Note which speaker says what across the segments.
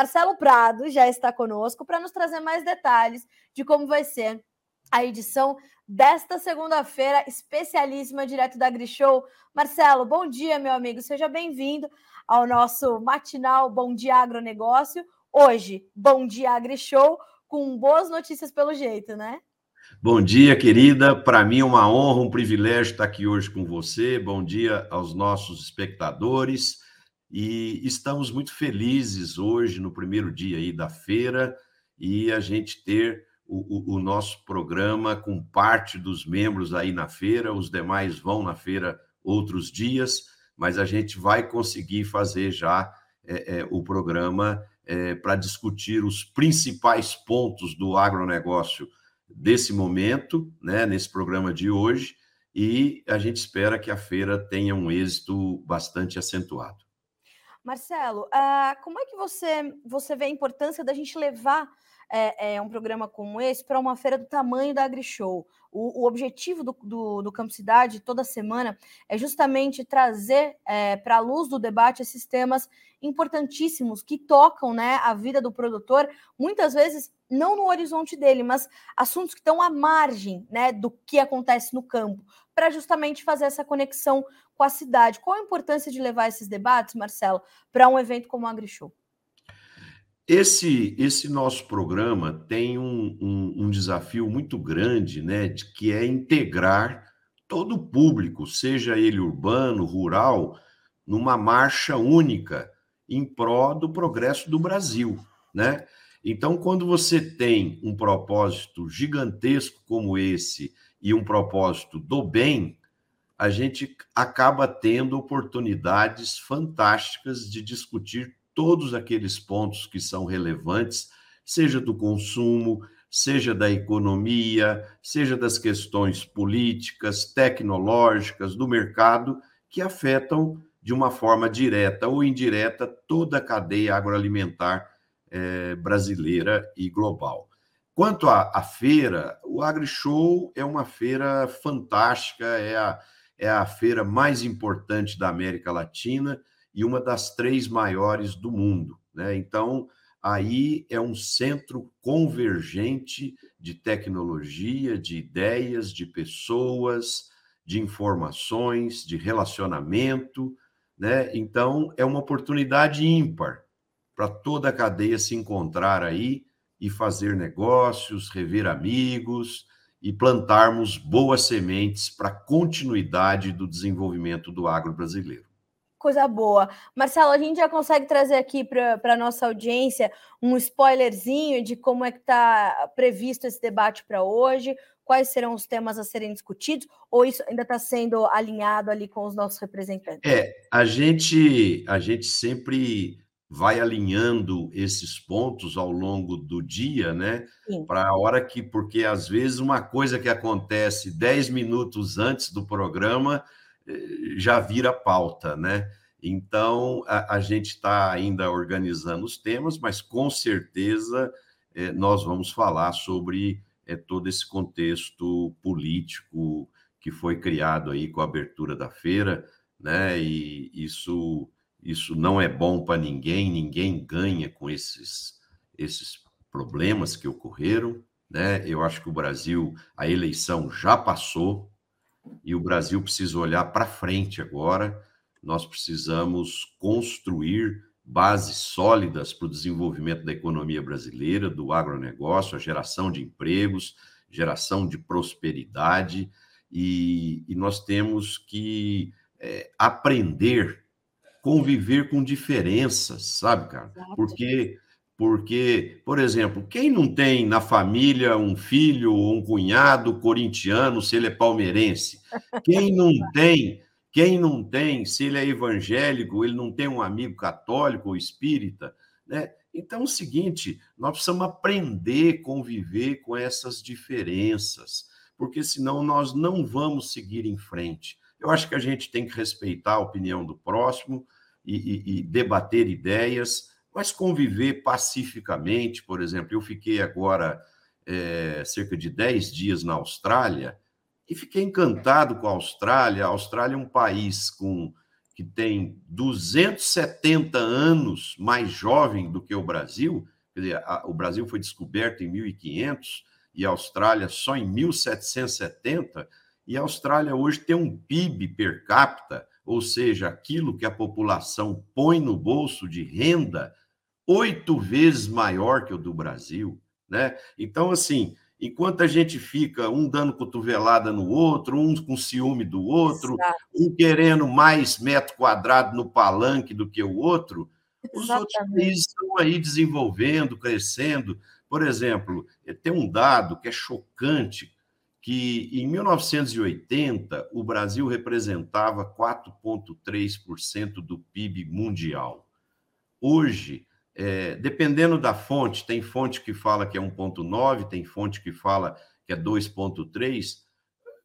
Speaker 1: Marcelo Prado já está conosco para nos trazer mais detalhes de como vai ser a edição desta segunda-feira, especialíssima, direto da AgriShow. Marcelo, bom dia, meu amigo. Seja bem-vindo ao nosso matinal Bom Dia Agronegócio. Hoje, Bom Dia AgriShow, com boas notícias pelo jeito, né?
Speaker 2: Bom dia, querida. Para mim é uma honra, um privilégio estar aqui hoje com você. Bom dia aos nossos espectadores. E estamos muito felizes hoje, no primeiro dia aí da feira, e a gente ter o, o, o, nosso programa com parte dos membros aí na feira, os demais vão na feira outros dias, mas a gente vai conseguir fazer já é, é, o programa é, para discutir os principais pontos do agronegócio desse momento, né, nesse programa de hoje, e a gente espera que a feira tenha um êxito bastante acentuado.
Speaker 1: Marcelo, uh, como é que você, você vê a importância da gente levar é, é, um programa como esse para uma feira do tamanho da AgriShow. O, o objetivo do, do, do, Campo Cidade toda semana é justamente trazer é, para a luz do debate esses temas importantíssimos que tocam né, a vida do produtor, muitas vezes não no horizonte dele, mas assuntos que estão à margem né, do que acontece no campo, para justamente fazer essa conexão com a cidade. Qual a importância de levar esses debates, Marcelo, para um evento como o AgriShow?
Speaker 2: Esse, esse nosso programa tem um, um, um, desafio muito grande, né, de, que é integrar todo o público, seja ele urbano, rural, numa marcha única em prol do progresso do Brasil, né? Então, quando você tem um propósito gigantesco como esse e um propósito do bem, a gente acaba tendo oportunidades fantásticas de discutir todos aqueles pontos que são relevantes, seja do consumo, seja da economia, seja das questões políticas, tecnológicas, do mercado, que afetam de uma forma direta ou indireta toda a cadeia agroalimentar eh, brasileira e global. Quanto à, à feira, o AgriShow é uma feira fantástica, é a, é a feira mais importante da América Latina e uma das três maiores do mundo. Né? Então, aí é um centro convergente de tecnologia, de ideias, de pessoas, de informações, de relacionamento. Né? Então, é uma oportunidade ímpar para toda a cadeia se encontrar aí e fazer negócios, rever amigos e plantarmos boas sementes para a continuidade do desenvolvimento do agro brasileiro
Speaker 1: coisa boa. Marcelo, a gente já consegue trazer aqui para a nossa audiência um spoilerzinho de como é que está previsto esse debate para hoje, quais serão os temas a serem discutidos, ou isso ainda está sendo alinhado ali com os nossos representantes?
Speaker 2: É, a gente, a gente sempre vai alinhando esses pontos ao longo do dia, né? Para a hora que, porque às vezes uma coisa que acontece 10 minutos antes do programa já vira pauta, né? Então, a, a gente está ainda organizando os temas, mas com certeza é, nós vamos falar sobre é, todo esse contexto político que foi criado aí com a abertura da feira, né? E isso, isso não é bom para ninguém, ninguém ganha com esses, esses problemas que ocorreram, né? Eu acho que o Brasil, a eleição já passou, e o Brasil precisa olhar para frente agora. Nós precisamos construir bases sólidas para o desenvolvimento da economia brasileira, do agronegócio, a geração de empregos, geração de prosperidade, e, e nós temos que é, aprender conviver com diferenças, sabe, cara? Porque porque, por exemplo, quem não tem na família um filho ou um cunhado corintiano se ele é palmeirense? Quem não tem, quem não tem, se ele é evangélico, ele não tem um amigo católico ou espírita, né? Então é o seguinte, nós precisamos aprender a conviver com essas diferenças, porque senão nós não vamos seguir em frente. Eu acho que a gente tem que respeitar a opinião do próximo e, e, e debater ideias, mas conviver pacificamente, por exemplo, eu fiquei agora é, cerca de 10 dias na Austrália e fiquei encantado com a Austrália. A Austrália é um país com, que tem 270 anos mais jovem do que o Brasil, quer dizer, a, o Brasil foi descoberto em 1500 e a Austrália só em 1770, e a Austrália hoje tem um PIB per capita, ou seja, aquilo que a população põe no bolso de renda, oito vezes maior que o do Brasil, né? Então, assim, enquanto a gente fica um dando cotovelada no outro, um com ciúme do outro, Exato. um querendo mais metro quadrado no palanque do que o outro, os Exatamente. outros países estão aí desenvolvendo, crescendo. Por exemplo, tem um dado que é chocante, que em 1980 o Brasil representava 4,3% do PIB mundial. Hoje, é, dependendo da fonte, tem fonte que fala que é 1,9, tem fonte que fala que é 2,3.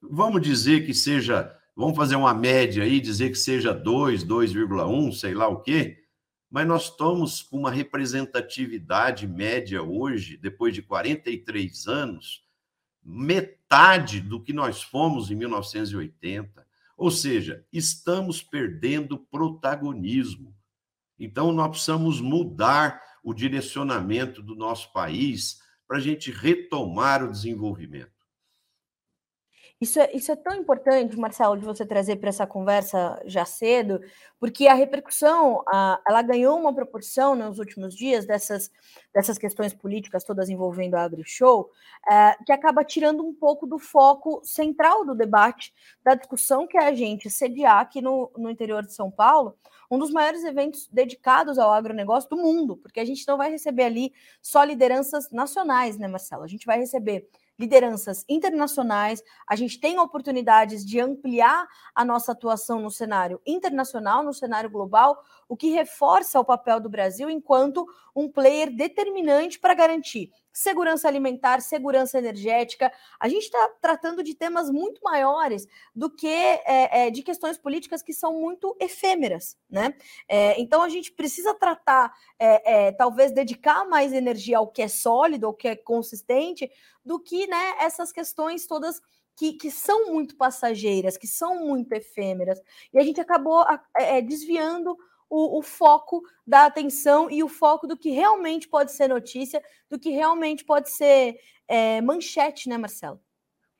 Speaker 2: Vamos dizer que seja, vamos fazer uma média aí, dizer que seja 2, 2,1, sei lá o quê, mas nós estamos com uma representatividade média hoje, depois de 43 anos, metade do que nós fomos em 1980. Ou seja, estamos perdendo protagonismo. Então, nós precisamos mudar o direcionamento do nosso país para a gente retomar o desenvolvimento.
Speaker 1: Isso é, isso é tão importante, Marcelo, de você trazer para essa conversa já cedo, porque a repercussão a, ela ganhou uma proporção nos últimos dias dessas, dessas questões políticas todas envolvendo a AgriShow, é, que acaba tirando um pouco do foco central do debate, da discussão que é a gente sediar aqui no, no interior de São Paulo, um dos maiores eventos dedicados ao agronegócio do mundo, porque a gente não vai receber ali só lideranças nacionais, né, Marcelo? A gente vai receber lideranças internacionais, a gente tem oportunidades de ampliar a nossa atuação no cenário internacional, no cenário global, o que reforça o papel do Brasil enquanto um player determinante para garantir segurança alimentar, segurança energética. A gente está tratando de temas muito maiores do que é, é, de questões políticas que são muito efêmeras, né? É, então a gente precisa tratar, é, é, talvez dedicar mais energia ao que é sólido, ao que é consistente, do que né, essas questões todas que, que, são muito passageiras, que são muito efêmeras. E a gente acabou é, desviando o, o, foco da atenção e o foco do que realmente pode ser notícia, do que realmente pode ser é, manchete, né, Marcelo?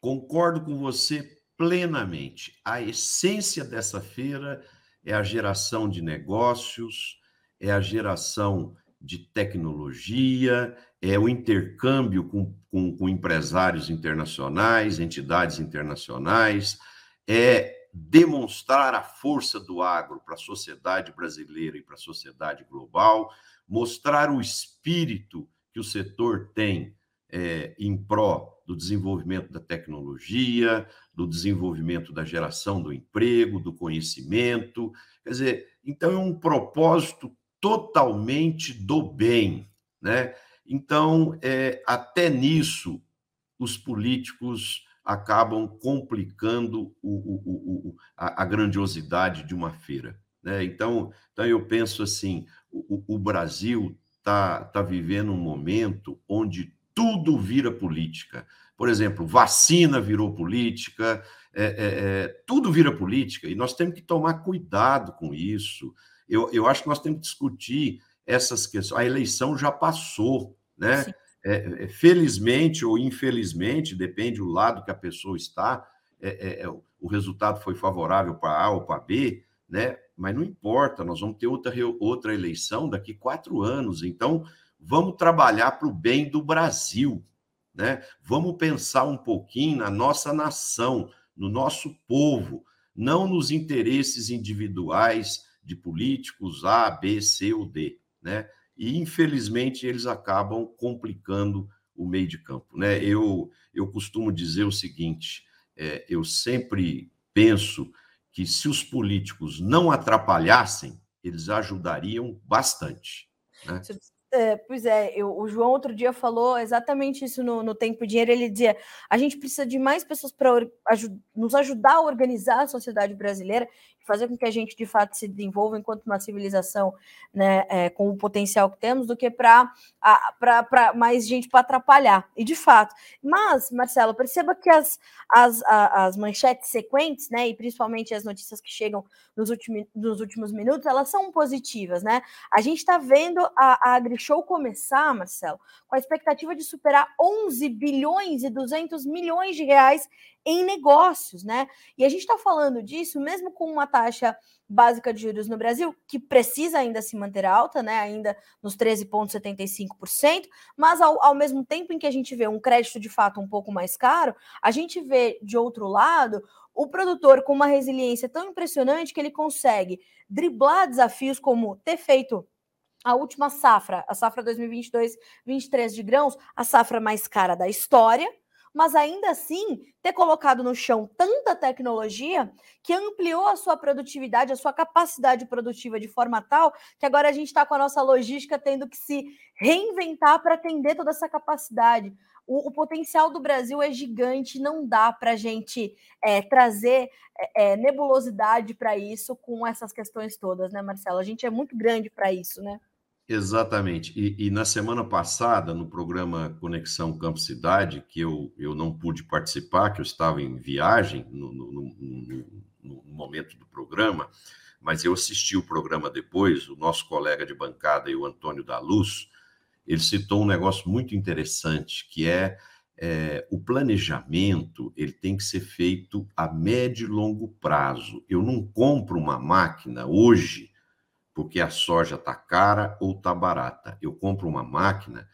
Speaker 2: Concordo com você plenamente. A essência dessa feira é a geração de negócios, é a geração de tecnologia, é o intercâmbio com, com, com empresários internacionais, entidades internacionais, é demonstrar a força do agro para a sociedade brasileira e para a sociedade global, mostrar o espírito que o setor tem é, em pró do desenvolvimento da tecnologia, do desenvolvimento da geração do emprego, do conhecimento. Quer dizer, então é um propósito totalmente do bem, né? Então, é, até nisso, os políticos acabam complicando o, o, o, a, a, grandiosidade de uma feira. Né? Então, então, eu penso assim: o, Brasil está tá vivendo um momento onde tudo vira política. Por exemplo, vacina virou política, é, é, é, tudo vira política, e nós temos que tomar cuidado com isso. Eu, eu acho que nós temos que discutir essas questões. A eleição já passou, né? Sim. É, é, felizmente ou infelizmente, depende do lado que a pessoa está, é, é, é o resultado foi favorável para A ou para B, né? Mas não importa, nós vamos ter outra, outra eleição daqui quatro anos, então vamos trabalhar para o bem do Brasil, né? Vamos pensar um pouquinho na nossa nação, no nosso povo, não nos interesses individuais de políticos A, B, C ou D, né? E infelizmente eles acabam complicando o meio de campo. Né? Eu, eu costumo dizer o seguinte: é, eu sempre penso que se os políticos não atrapalhassem, eles ajudariam bastante. Né?
Speaker 1: É, pois é, eu, o João outro dia falou exatamente isso no, no Tempo e Dinheiro. Ele dizia: a gente precisa de mais pessoas para nos ajudar a organizar a sociedade brasileira, fazer com que a gente de fato se desenvolva enquanto uma civilização né, é, com o potencial que temos, do que para mais gente para atrapalhar. E de fato. Mas, Marcelo, perceba que as, as, as manchetes sequentes, né, e principalmente as notícias que chegam nos últimos, nos últimos minutos, elas são positivas, né? A gente está vendo a, a AgriShow começar, Marcelo, com a expectativa de superar 11 bilhões e 200 milhões de reais em negócios, né? E a gente está falando disso mesmo com uma taxa básica de juros no Brasil, que precisa ainda se manter alta, né? Ainda nos 13,75%, mas ao, ao mesmo tempo em que a gente vê um crédito de fato um pouco mais caro, a gente vê de outro lado o produtor com uma resiliência tão impressionante que ele consegue driblar desafios como ter feito a última safra, a safra 2022-23 de grãos, a safra mais cara da história, mas ainda assim ter colocado no chão tanta tecnologia que ampliou a sua produtividade, a sua capacidade produtiva de forma tal que agora a gente está com a nossa logística tendo que se reinventar para atender toda essa capacidade. O, o, potencial do Brasil é gigante, não dá para a gente é, trazer é, é nebulosidade para isso com essas questões todas, né, Marcelo? A gente é muito grande para isso, né?
Speaker 2: Exatamente. E, e, na semana passada, no programa Conexão Campo Cidade, que eu, eu não pude participar, que eu estava em viagem no, no, no, no momento do programa, mas eu assisti o programa depois, o nosso colega de bancada e o Antônio da Luz, ele citou um negócio muito interessante, que é, é, o planejamento ele tem que ser feito a médio e longo prazo. Eu não compro uma máquina hoje porque a soja está cara ou está barata. Eu compro uma máquina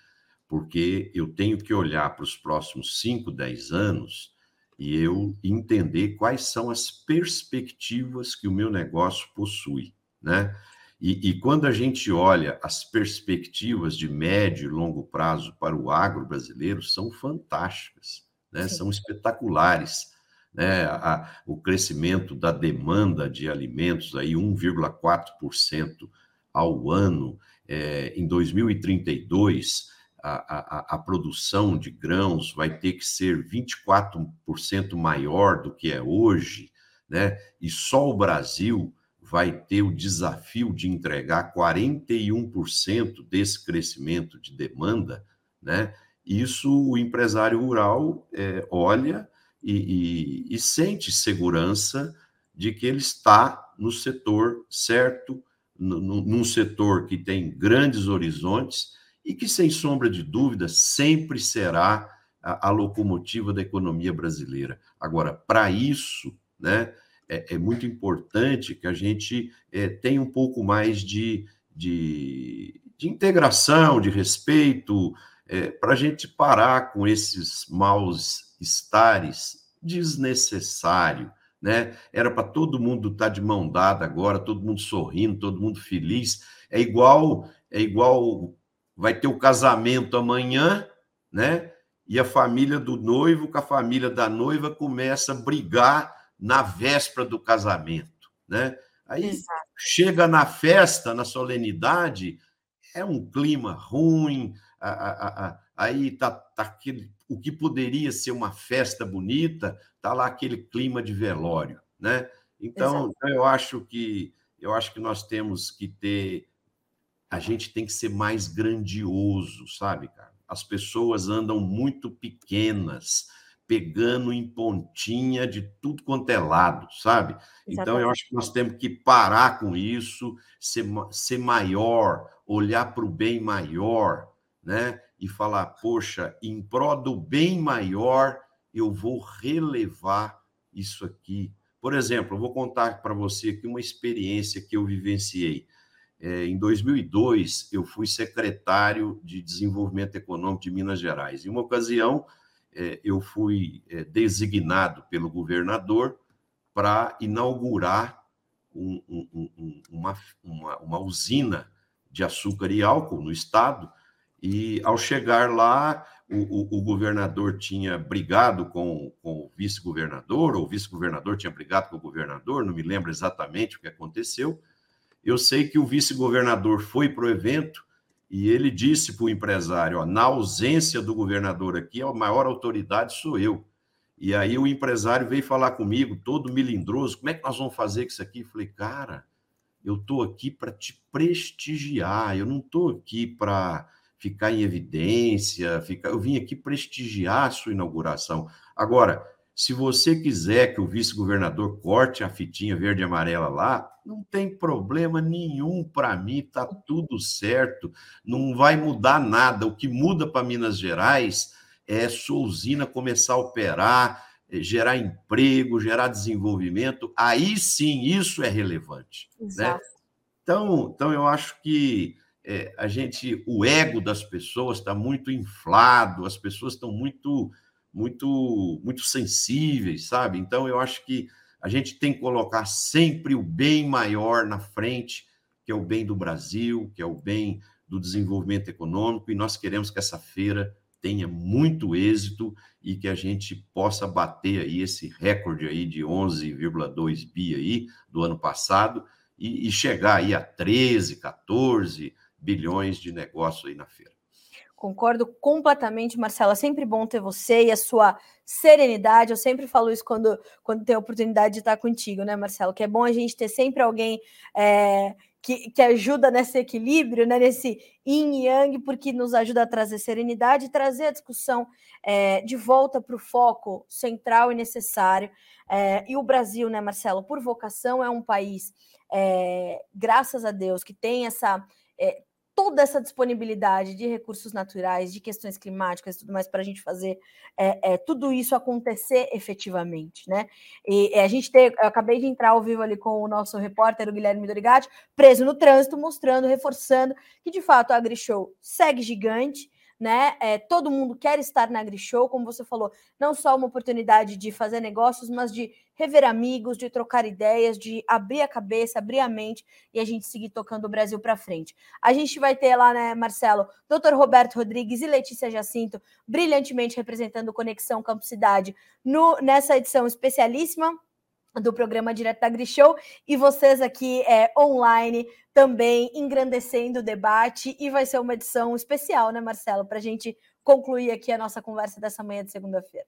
Speaker 2: porque eu tenho que olhar para os próximos 5, 10 anos e eu entender quais são as perspectivas que o meu negócio possui, né? E, e, quando a gente olha as perspectivas de médio e longo prazo para o agro brasileiro, são fantásticas, né? são espetaculares né, a, o crescimento da demanda de alimentos aí 1,4% ao ano. É, em 2032, a, a, a, produção de grãos vai ter que ser 24% maior do que é hoje, né? E só o Brasil vai ter o desafio de entregar 41% desse crescimento de demanda, né? Isso o empresário rural é, olha e, e, e sente segurança de que ele está no setor certo, num setor que tem grandes horizontes e que, sem sombra de dúvida, sempre será a, a locomotiva da economia brasileira. Agora, para isso, né, é, é, muito importante que a gente é, tenha um pouco mais de, de, de integração, de respeito, é, para a gente parar com esses maus estares desnecessário, né? Era para todo mundo estar tá de mão dada agora, todo mundo sorrindo, todo mundo feliz. É igual, é igual vai ter o casamento amanhã, né? E a família do noivo com a família da noiva começa a brigar na véspera do casamento, né? Aí Exato. chega na festa, na solenidade, é um clima ruim, aí tá, tá aquele, o que poderia ser uma festa bonita, tá lá aquele clima de velório, né? Então, então, eu acho que eu acho que nós temos que ter a gente tem que ser mais grandioso, sabe, cara? As pessoas andam muito pequenas, pegando em pontinha de tudo quanto é lado, sabe? Exatamente. Então, eu acho que nós temos que parar com isso, ser, ser maior, olhar para o bem maior, né? E falar, poxa, em prol do bem maior, eu vou relevar isso aqui. Por exemplo, eu vou contar para você aqui uma experiência que eu vivenciei. É, em 2002, eu fui secretário de Desenvolvimento Econômico de Minas Gerais. Em uma ocasião, é, eu fui é, designado pelo governador para inaugurar um, um, um, uma, uma, uma usina de açúcar e álcool no estado, e ao chegar lá, o, o, o governador tinha brigado com, com o vice-governador, ou o vice-governador tinha brigado com o governador, não me lembro exatamente o que aconteceu. Eu sei que o vice-governador foi para o evento e ele disse para o empresário: ó, na ausência do governador aqui, a maior autoridade sou eu. E aí o empresário veio falar comigo, todo milindroso, como é que nós vamos fazer isso aqui? Eu falei, cara, eu estou aqui para te prestigiar, eu não estou aqui para ficar em evidência, ficar... eu vim aqui prestigiar a sua inauguração. Agora, se você quiser que o vice-governador corte a fitinha verde e amarela lá, não tem problema nenhum para mim, tá tudo certo, não vai mudar nada. O que muda para Minas Gerais é sua usina começar a operar, é, gerar emprego, gerar desenvolvimento, aí sim isso é relevante. Né? Então, então, eu acho que é, a gente, o ego das pessoas está muito inflado, as pessoas estão muito, muito, muito sensíveis, sabe? Então, eu acho que a gente tem que colocar sempre o bem maior na frente, que é o bem do Brasil, que é o bem do desenvolvimento econômico, e nós queremos que essa feira tenha muito êxito e que a gente possa bater aí esse recorde aí de 11,2 bi aí do ano passado e, e, chegar aí a 13, 14 bilhões de negócio aí na feira.
Speaker 1: Concordo completamente, Marcela. Sempre bom ter você e a sua serenidade. Eu sempre falo isso quando, quando tenho a oportunidade de estar contigo, né, Marcelo? Que é bom a gente ter sempre alguém é, que, que ajuda nesse equilíbrio, né, nesse yin yang, porque nos ajuda a trazer serenidade e trazer a discussão é, de volta para o foco central e necessário. É, e o Brasil, né, Marcelo, por vocação, é um país, é, graças a Deus, que tem essa é, toda essa disponibilidade de recursos naturais, de questões climáticas e tudo mais para a gente fazer é, é, tudo isso acontecer efetivamente, né? E, a gente tem, eu acabei de entrar ao vivo ali com o nosso repórter, o Guilherme Dorigatti, preso no trânsito, mostrando, reforçando que de fato a AgriShow segue gigante, né? É, todo mundo quer estar na AgriShow, como você falou, não só uma oportunidade de fazer negócios, mas de rever amigos, de trocar ideias, de abrir a cabeça, abrir a mente e a gente seguir tocando o Brasil para frente. A gente vai ter lá, né, Marcelo, Dr. Roberto Rodrigues e Letícia Jacinto, brilhantemente representando Conexão Campo Cidade no, nessa edição especialíssima do programa Direto da Grishow e vocês aqui é, online também engrandecendo o debate e vai ser uma edição especial, né, Marcelo, para a gente concluir aqui a nossa conversa dessa manhã de segunda-feira.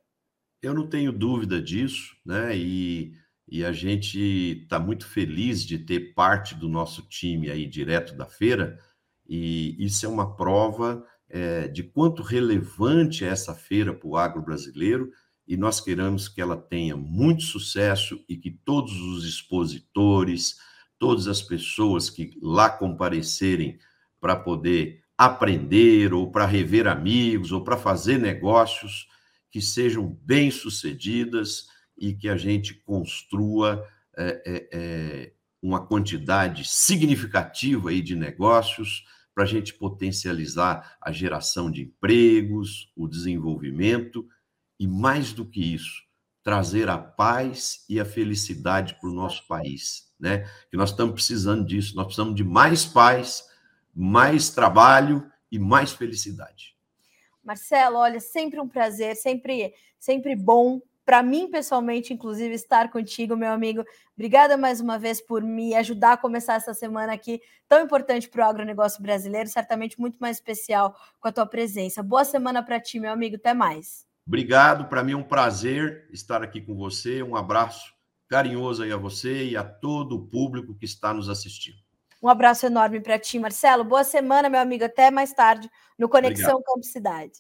Speaker 2: Eu não tenho dúvida disso, né? E, e a gente está muito feliz de ter parte do nosso time aí direto da feira, e isso é uma prova é, de quanto relevante é essa feira para o agro brasileiro e nós queremos que ela tenha muito sucesso e que todos os expositores, todas as pessoas que lá comparecerem para poder aprender ou para rever amigos ou para fazer negócios, que sejam bem-sucedidas e que a gente construa é, é, é, uma quantidade significativa aí de negócios para a gente potencializar a geração de empregos, o desenvolvimento e, mais do que isso, trazer a paz e a felicidade para o nosso país, né? Que nós estamos precisando disso, nós precisamos de mais paz, mais trabalho e mais felicidade.
Speaker 1: Marcelo, olha, sempre um prazer, sempre, sempre bom para mim pessoalmente, inclusive, estar contigo, meu amigo. Obrigada mais uma vez por me ajudar a começar essa semana aqui tão importante para o agronegócio brasileiro, certamente muito mais especial com a tua presença. Boa semana para ti, meu amigo. Até mais.
Speaker 2: Obrigado, para mim é um prazer estar aqui com você. Um abraço carinhoso aí a você e a todo o público que está nos assistindo.
Speaker 1: Um abraço enorme para ti, Marcelo. Boa semana, meu amigo. Até mais tarde no Conexão Obrigado. Campo Cidade.